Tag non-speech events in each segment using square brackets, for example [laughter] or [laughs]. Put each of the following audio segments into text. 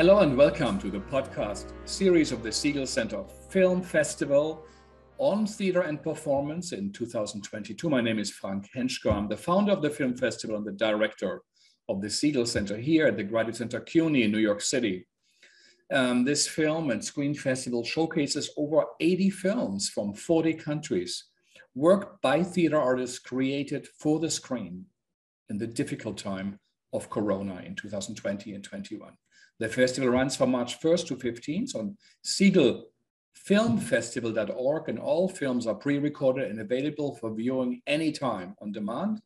Hello and welcome to the podcast series of the Segal Center Film Festival on Theater and Performance in 2022. My name is Frank Hentschker. I'm the founder of the Film Festival and the director of the Segal Center here at the Graduate Center CUNY in New York City. Um, this film and screen festival showcases over 80 films from 40 countries, worked by theater artists created for the screen in the difficult time of Corona in 2020 and 21. The festival runs from March 1st to 15th on segalfilmfestival.org, and all films are pre-recorded and available for viewing anytime on demand.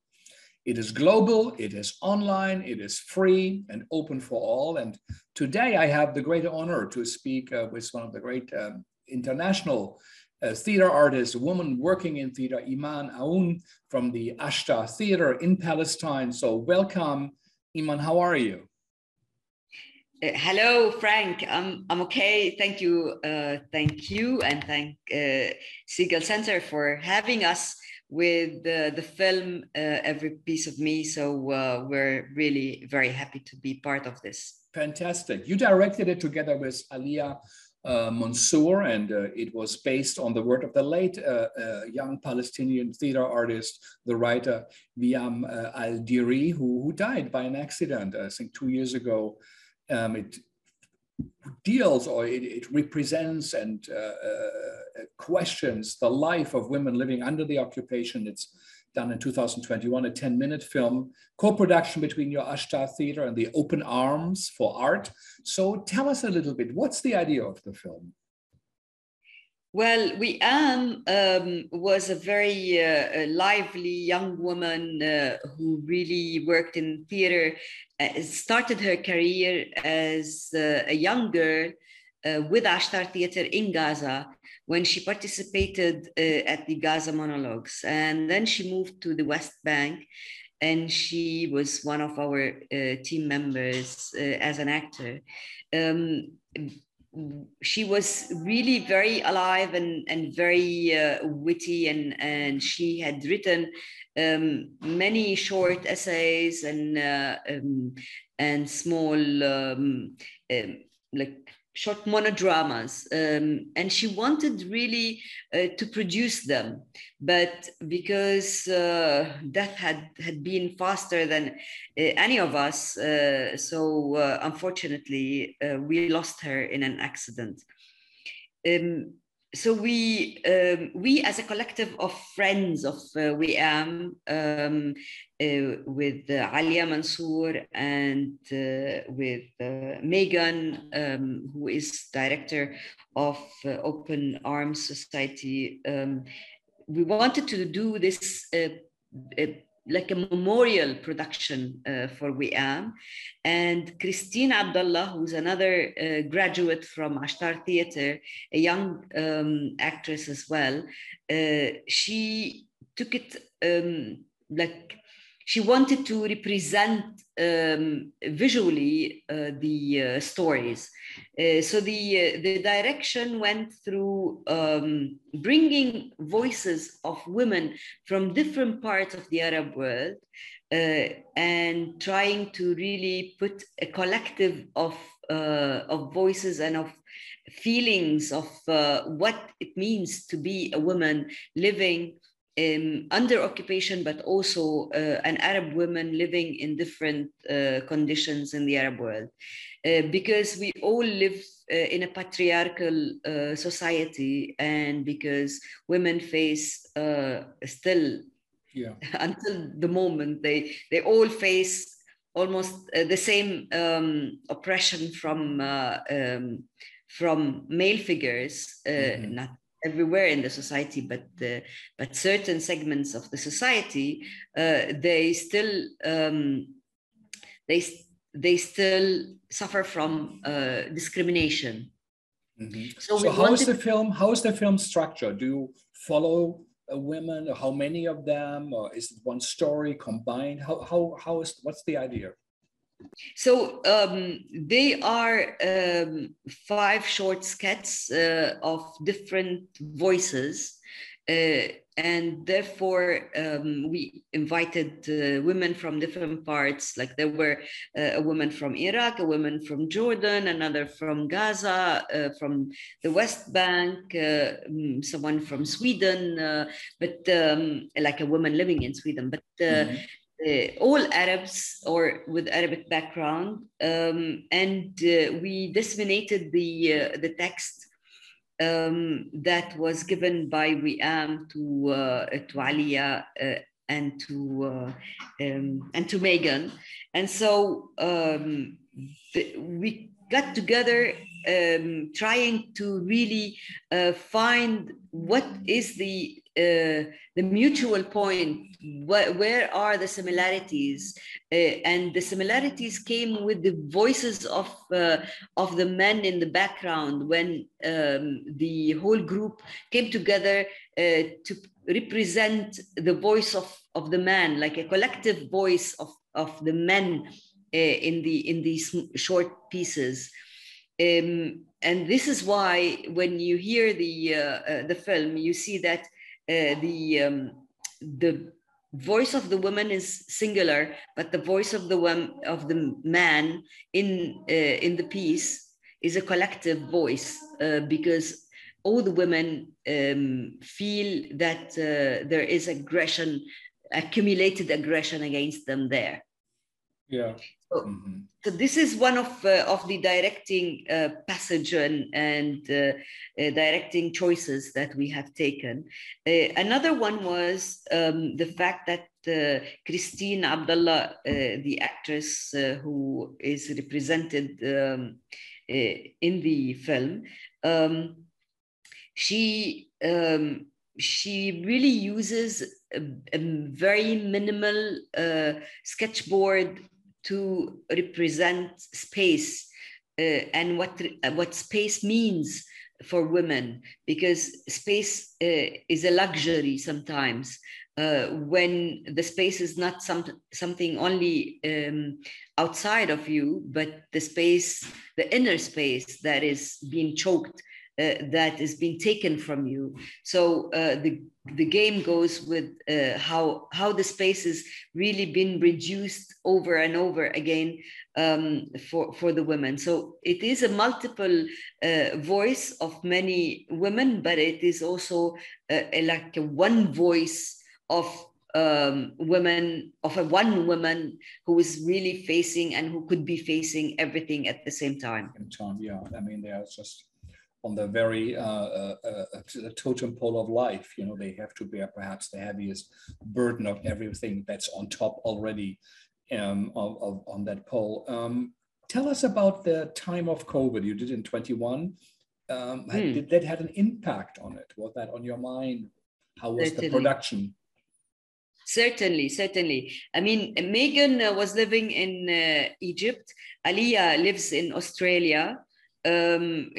It is global, it is online, it is free and open for all. And today I have the great honor to speak uh, with one of the great um, international uh, theater artists, a woman working in theater, Iman Aoun from the Ashtar Theater in Palestine. So welcome, Iman, how are you? Hello, Frank. I'm, I'm okay. Thank you. Uh, thank you. And thank uh, Segal Center for having us with the film uh, Every Piece of Me. So uh, we're really very happy to be part of this. Fantastic. You directed it together with Alia uh, Mansour, and it was based on the work of the late young Palestinian theater artist, the writer Weam Al Dairi, who, who died by an accident, I think, two years ago um, it deals or it, it represents and uh, uh, questions the life of women living under the occupation. It's done in 2021, a 10 minute film, co-production between your Ashtar Theater and the Open Arms for Art. So tell us a little bit, what's the idea of the film? Well, Weam um, was a very uh, lively young woman uh, who really worked in theater, uh, started her career as uh, a young girl uh, with Ashtar Theater in Gaza when she participated uh, at the Gaza monologues. And then she moved to the West Bank and she was one of our team members as an actor. Um, she was really very alive and, and very uh, witty and, and she had written um, many short essays and uh, um, and small um, um like short monodramas um, and she wanted really uh, to produce them. But because uh, death had had been faster than uh, any of us uh, so uh, unfortunately uh, we lost her in an accident. Um, so we um, we as a collective of friends of uh, Weam um, uh, with uh, Alia Mansour and uh, with uh, Megan, um, who is director of uh, Open Arms Society. Um, we wanted to do this like a memorial production uh, for Weam. And Christine Abdullah, who's another uh, graduate from Ashtar Theater, a young um, actress as well, uh, she took it um, like she wanted to represent um, visually uh, the uh, stories. Uh, so the, uh, the direction went through um, bringing voices of women from different parts of the Arab world uh, and trying to really put a collective of, uh, of voices and of feelings of what it means to be a woman living um, under occupation, but also uh, an Arab woman living in different uh, conditions in the Arab world. Uh, because we all live uh, in a patriarchal uh, society, and because women face uh, still, yeah. [laughs] until the moment, they, they all face almost the same um, oppression from, um, from male figures, mm-hmm. not everywhere in the society, but uh, but certain segments of the society, uh, they still um, they they still suffer from uh, discrimination. Mm-hmm. So, so how is the film? How is the film structured? Do you follow uh, women? How many of them? Or is it one story combined? How how how is what's the idea? So um, they are um, five short sketches uh, of different voices. Uh, and therefore, um, we invited uh, women from different parts. Like there were uh, a woman from Iraq, a woman from Jordan, another from Gaza, uh, from the West Bank, uh, mm, someone from Sweden, but um, like a woman living in Sweden. But mm-hmm. Uh, all Arabs or with Arabic background, um, and uh, we disseminated the uh, the text um, that was given by Weam to uh, to Alia uh, and to uh, um, and to Megan, and so um, the, we got together um, trying to really uh, find what is the uh, the mutual point wh- where are the similarities? Uh, and the similarities came with the voices of uh, of the men in the background when um, the whole group came together uh, to represent the voice of of the man like a collective voice of of the men uh, in the in these short pieces. Um, and this is why when you hear the uh, the film you see that uh, the um, the voice of the woman is singular, but the voice of the of the man in uh, in the piece is a collective voice uh, because all the women um, feel that uh, there is aggression, accumulated aggression against them there. Yeah. So, mm-hmm. so this is one of uh, of the directing uh, passage and, and uh, uh directing choices that we have taken. Uh, another one was um, the fact that uh, Christine Abdullah, the actress who is represented um, in the film, um, she um, she really uses a, a very minimal sketchboard to represent space uh, and what what space means for women. Because space uh, is a luxury sometimes uh, when the space is not some, something only um, outside of you but the space the inner space that is being choked that is being taken from you. So uh, the the game goes with uh, how how the space is really been reduced over and over again um, for for the women. So it is a multiple uh, voice of many women, but it is also uh, a, like a one voice of um, women of a one woman who is really facing and who could be facing everything at the same time. Time, yeah. I mean, they are just on the very uh, uh, uh, totem pole of life. You know, they have to bear perhaps the heaviest burden of everything that's on top already um, of, of, on that pole. Um, tell us about the time of COVID. You did in 21. Um, hmm. Did that had an impact on it? Was that on your mind? How was Certainly. the production? Certainly, certainly. I mean, Megan uh, was living in uh, Egypt. Alia lives in Australia um,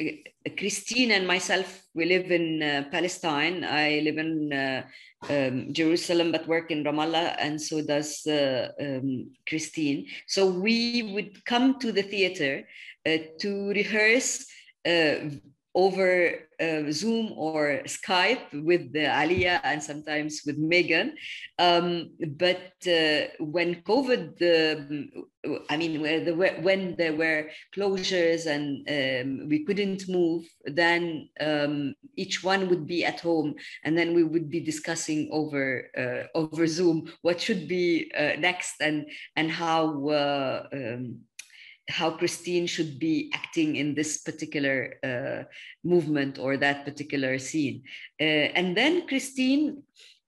Christine and myself, we live in uh, Palestine. I live in uh, um, Jerusalem, but work in Ramallah, and so does uh, um, Christine. So we would come to the theater uh, to rehearse uh, over uh, Zoom or Skype with the Alia and sometimes with Megan. Um, but uh, when COVID, uh, I mean, the, when there were closures and um, we couldn't move, then um, each one would be at home, and then we would be discussing over uh, over Zoom what should be uh, next and and how uh, um, how Christine should be acting in this particular uh, movement or that particular scene. Uh, and then Christine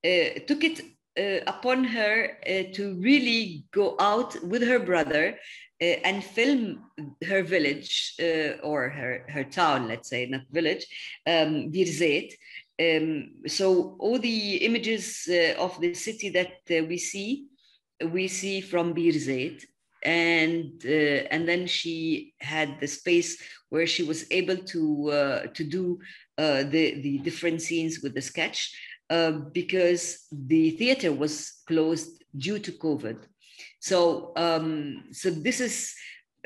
uh, took it uh, upon her uh, to really go out with her brother uh, and film her village or her, her town, let's say, not village, um, Birzeit. Um, so all the images of the city that we see, we see from Birzeit and uh, and then she had the space where she was able to uh, to do uh, the the different scenes with the sketch uh, because the theater was closed due to COVID. So um, so this is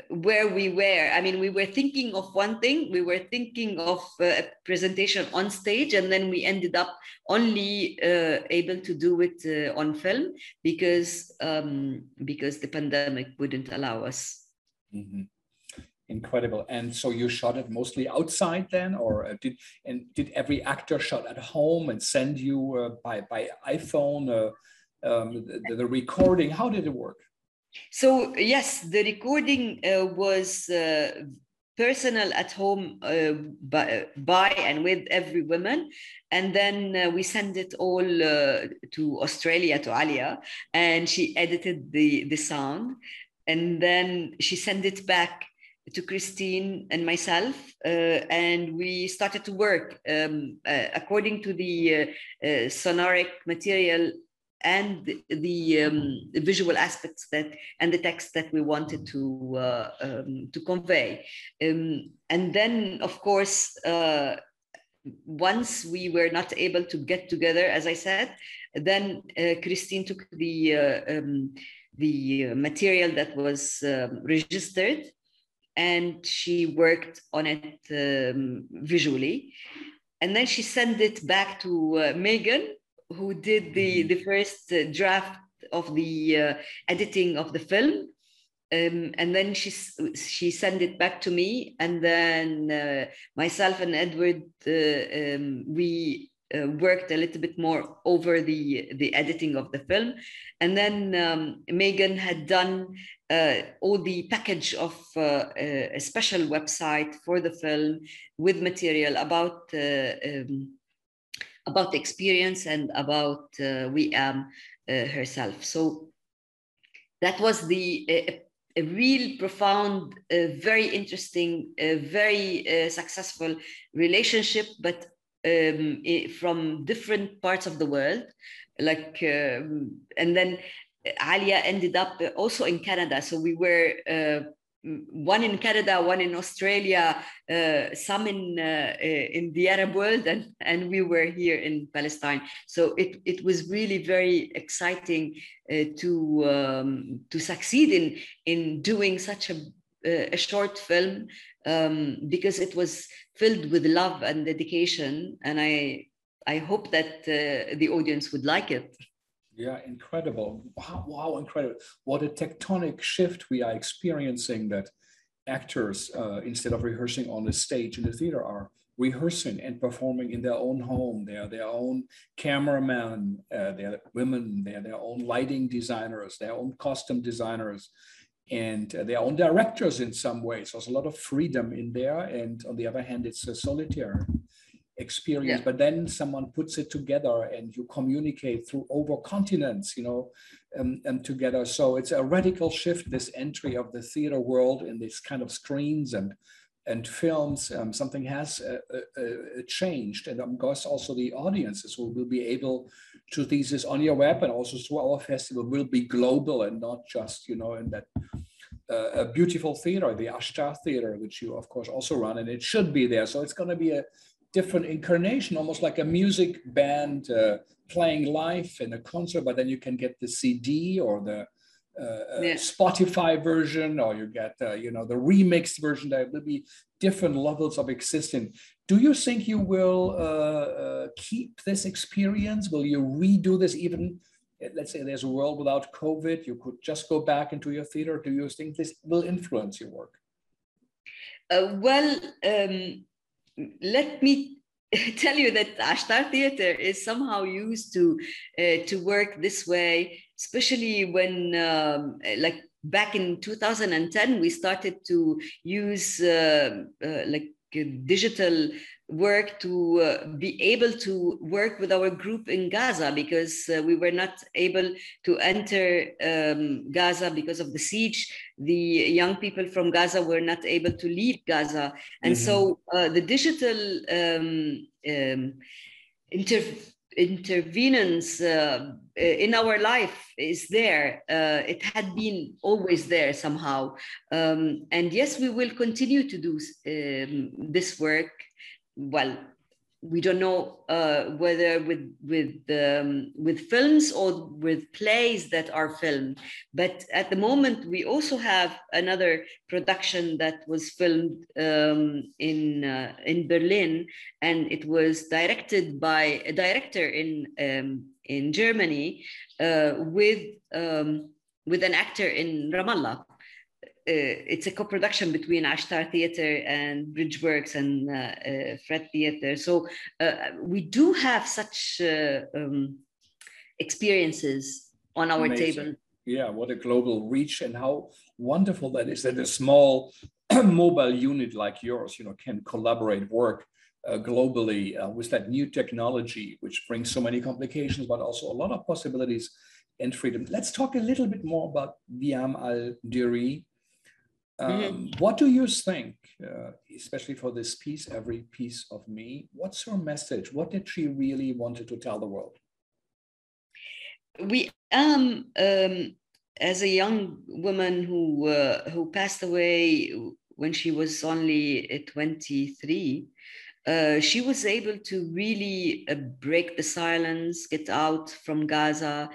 where we were. I mean, we were thinking of one thing, we were thinking of uh, a presentation on stage, and then we ended up only uh, able to do it uh, on film because um, because the pandemic wouldn't allow us. Mm-hmm. Incredible. And so you shot it mostly outside then, or uh, did and did every actor shot at home and send you uh, by by iPhone uh, um, the, the recording? How did it work? So yes, the recording uh, was uh, personal at home uh, by, by, and with every woman, and then uh, we sent it all uh, to Australia to Alia, and she edited the the song, and then she sent it back to Christine and myself, uh, and we started to work um, according to the sonoric material and the, um, the, visual aspects that and the text that we wanted to uh, um, to convey. Um, and then, of course, uh, once we were not able to get together, as I said, then uh, Christine took the uh, um, the material that was um, registered and she worked on it um, visually. And then she sent it back to uh, Megan, who did the, mm-hmm. the first uh, draft of the uh, editing of the film. Um, and then she she sent it back to me, and then uh, myself and Edward uh, um, we uh, worked a little bit more over the the editing of the film, and then um, Megan had done uh, all the package of a special website for the film with material about um, about the experience and about uh, am uh, herself. So that was the a, a real profound, uh, very interesting, very uh, successful relationship, but um, from different parts of the world. Like, um, and then Alia ended up also in Canada. So we were uh, one in Canada, one in Australia, uh, some in uh, uh, in the Arab world, and and we were here in Palestine. So it it was really very exciting uh, to um, to succeed in in doing such a a short film um, because it was filled with love and dedication, and I I hope that uh, the audience would like it. Yeah, incredible. Wow, wow, incredible. What a tectonic shift we are experiencing that actors, uh, instead of rehearsing on the stage in the theater, are rehearsing and performing in their own home. They are their own cameraman, uh, they're women, they're their own lighting designers, their own costume designers, and uh, their own directors in some ways. So There's a lot of freedom in there. And on the other hand, it's a solitaire experience yeah. but then someone puts it together and you communicate through over continents you know um, and together so it's a radical shift this entry of the theater world in this kind of screens and and films um, something has uh, uh, uh, changed and of course also the audiences will, will be able to see this on your web and also through our festival will be global and not just you know in that uh, a beautiful theater, the Ashtar Theater, which you of course also run, and it should be there. So it's going to be a different incarnation, almost like a music band uh, playing live in a concert, but then you can get the CD or the uh, uh, yeah. Spotify version, or you get uh, you know the remixed version. There will be different levels of existing. Do you think you will uh, uh, keep this experience? Will you redo this even? Let's say there's a world without COVID, you could just go back into your theater. Do you think this will influence your work? well, um, let me [laughs] tell you that Ashtar Theater is somehow used to uh, to work this way, especially when um, like back in 2010 we started to use uh, uh, like digital work to uh, be able to work with our group in Gaza because uh, we were not able to enter um, Gaza because of the siege. The young people from Gaza were not able to leave Gaza. And mm-hmm. so uh, the digital um, um, inter- intervenence uh, in our life is there. Uh, it had been always there somehow. Um, and yes, we will continue to do um, this work well we don't know uh, whether with with um, with films or with plays that are filmed. But at the moment, we also have another production that was filmed um, in uh, in Berlin, and it was directed by a director in um, in Germany uh, with um, with an actor in Ramallah. Uh, it's a co-production between Ashtar Theatre and Bridgeworks and uh, uh, Fred Theatre. So we do have such um, experiences on our Amazing. table. Yeah, what a global reach and how wonderful that is that a small [clears throat] mobile unit like yours, you know, can collaborate, work uh, globally uh, with that new technology, which brings so many complications, but also a lot of possibilities and freedom. Let's talk a little bit more about Weam al Dairi. Mm-hmm. Um, mm-hmm. What do you think, uh, especially for this piece, Every Piece of Me? What's her message? What did she really wanted to tell the world? We um, um as a young woman who uh, who passed away when she was only uh, 23, uh, she was able to really uh, break the silence, get out from Gaza,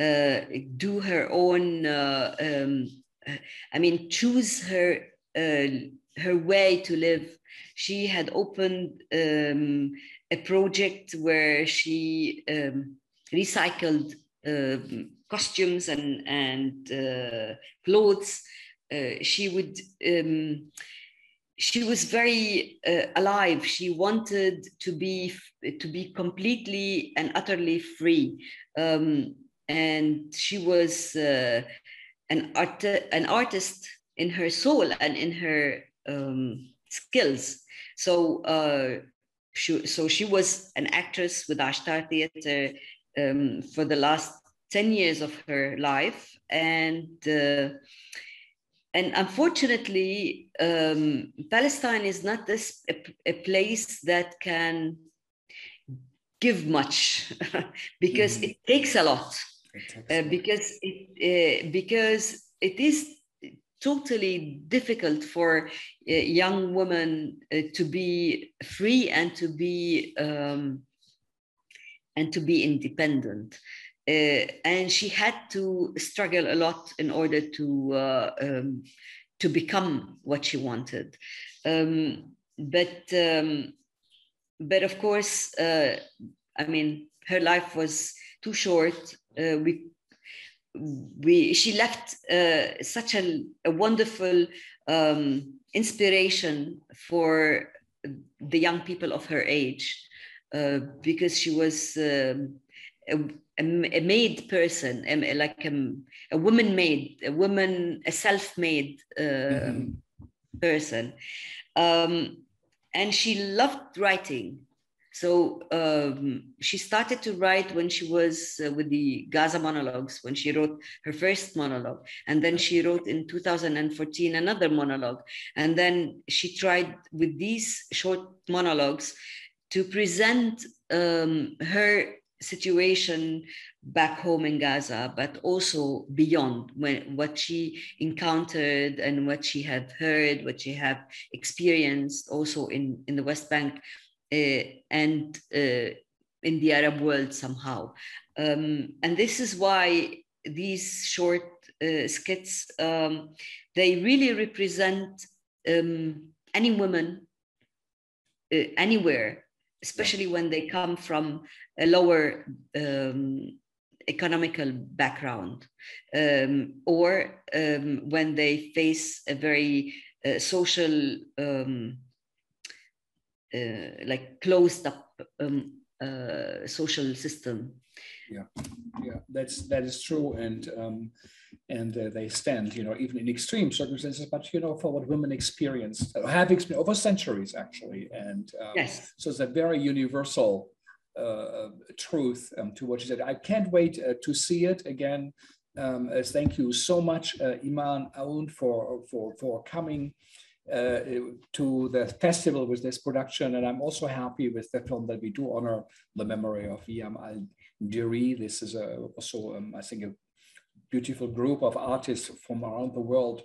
uh, do her own uh, um, I mean, choose her uh, her way to live. She had opened um, a project where she um, recycled uh, costumes and and uh, clothes. Uh, she would. Um, she was very uh, alive. She wanted to be to be completely and utterly free, um, and she was uh, an art an artist in her soul and in her um, skills. So uh, she, so she was an actress with Ashtar Theatre um, for the last 10 years of her life. And, uh, and unfortunately, um, Palestine is not this a, a, place that can give much [laughs] because mm-hmm. it takes a lot uh, because it uh, because it is totally difficult for a young women uh, to be free and to be um, and to be independent. And she had to struggle a lot in order to uh, um, to become what she wanted. Um, but um, but of course, uh, I mean, her life was too short uh, we we she left uh, such a, a wonderful um, inspiration for the young people of her age uh, because she was um, a, a, made person a, like a, a woman made a woman a self-made uh, mm-hmm. person um, and she loved writing so um, she started to write when she was uh, with the Gaza monologues, when she wrote her first monologue. And then she wrote in 2014 another monologue. And then she tried with these short monologues to present um, her situation back home in Gaza, but also beyond when what she encountered and what she had heard, what she had experienced also in, in the West Bank and uh, in the Arab world somehow. Um, and this is why these short uh, skits, um, they really represent um, any woman anywhere, especially when they come from a lower um, economical background um, or um, when they face a very uh, social um, uh, like closed up um, uh, social system. Yeah, yeah, that's that is true, and um, and uh, they stand, you know, even in extreme circumstances, but you know, for what women experience, have experienced over centuries actually, and um, yes, so it's a very universal uh, truth um, to what you said. I can't wait uh, to see it again. Um, thank you so much, uh, Iman Aoun, for for for coming uh, to the festival with this production. And I'm also happy with the film that we do honor the memory of Weam al-Dairi. This is a, also, um, I think, a beautiful group of artists from around the world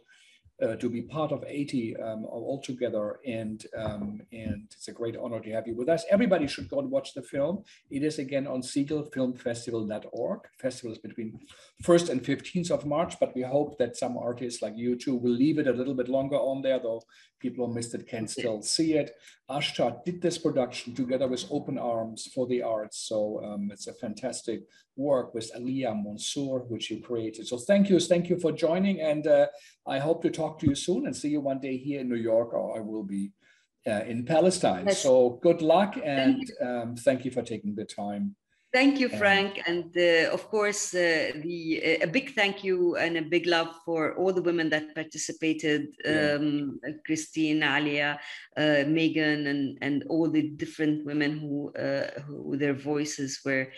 uh, to be part of 80 um, all together. And, um, and it's a great honor to have you with us. Everybody should go and watch the film. It is again on SegalFilmFestival.org. Festival is between 1st and 15th of March, but we hope that some artists like you two will leave it a little bit longer on there, though people who missed it can still see it. Ashtar did this production together with Open Arms for the Arts. So um, it's a fantastic work with Alia Mansour, which you created. So thank you, thank you for joining. And uh, I hope to talk to you soon and see you one day here in New York, or I will be uh, in Palestine. Yes. So good luck and thank you. Um, thank you for taking the time Thank you, Frank, and uh, of course, uh, the uh, a big thank you and a big love for all the women that participated: um, yeah. Christine, Alia, uh, Megan, and and all the different women who uh, who their voices were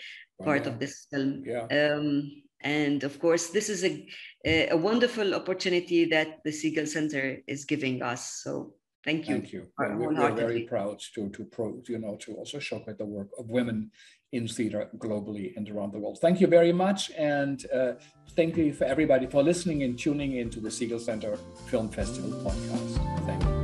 part yeah. of this film. Yeah. Um, and of course, this is a a wonderful opportunity that the Segal Center is giving us. So Thank you. Thank you. We're, we're, very proud to to pro, you know to also showcase the work of women in theater globally and around the world. Thank you very much. And uh, thank you for everybody for listening and tuning into the Segal Center Film Festival podcast. Thank you.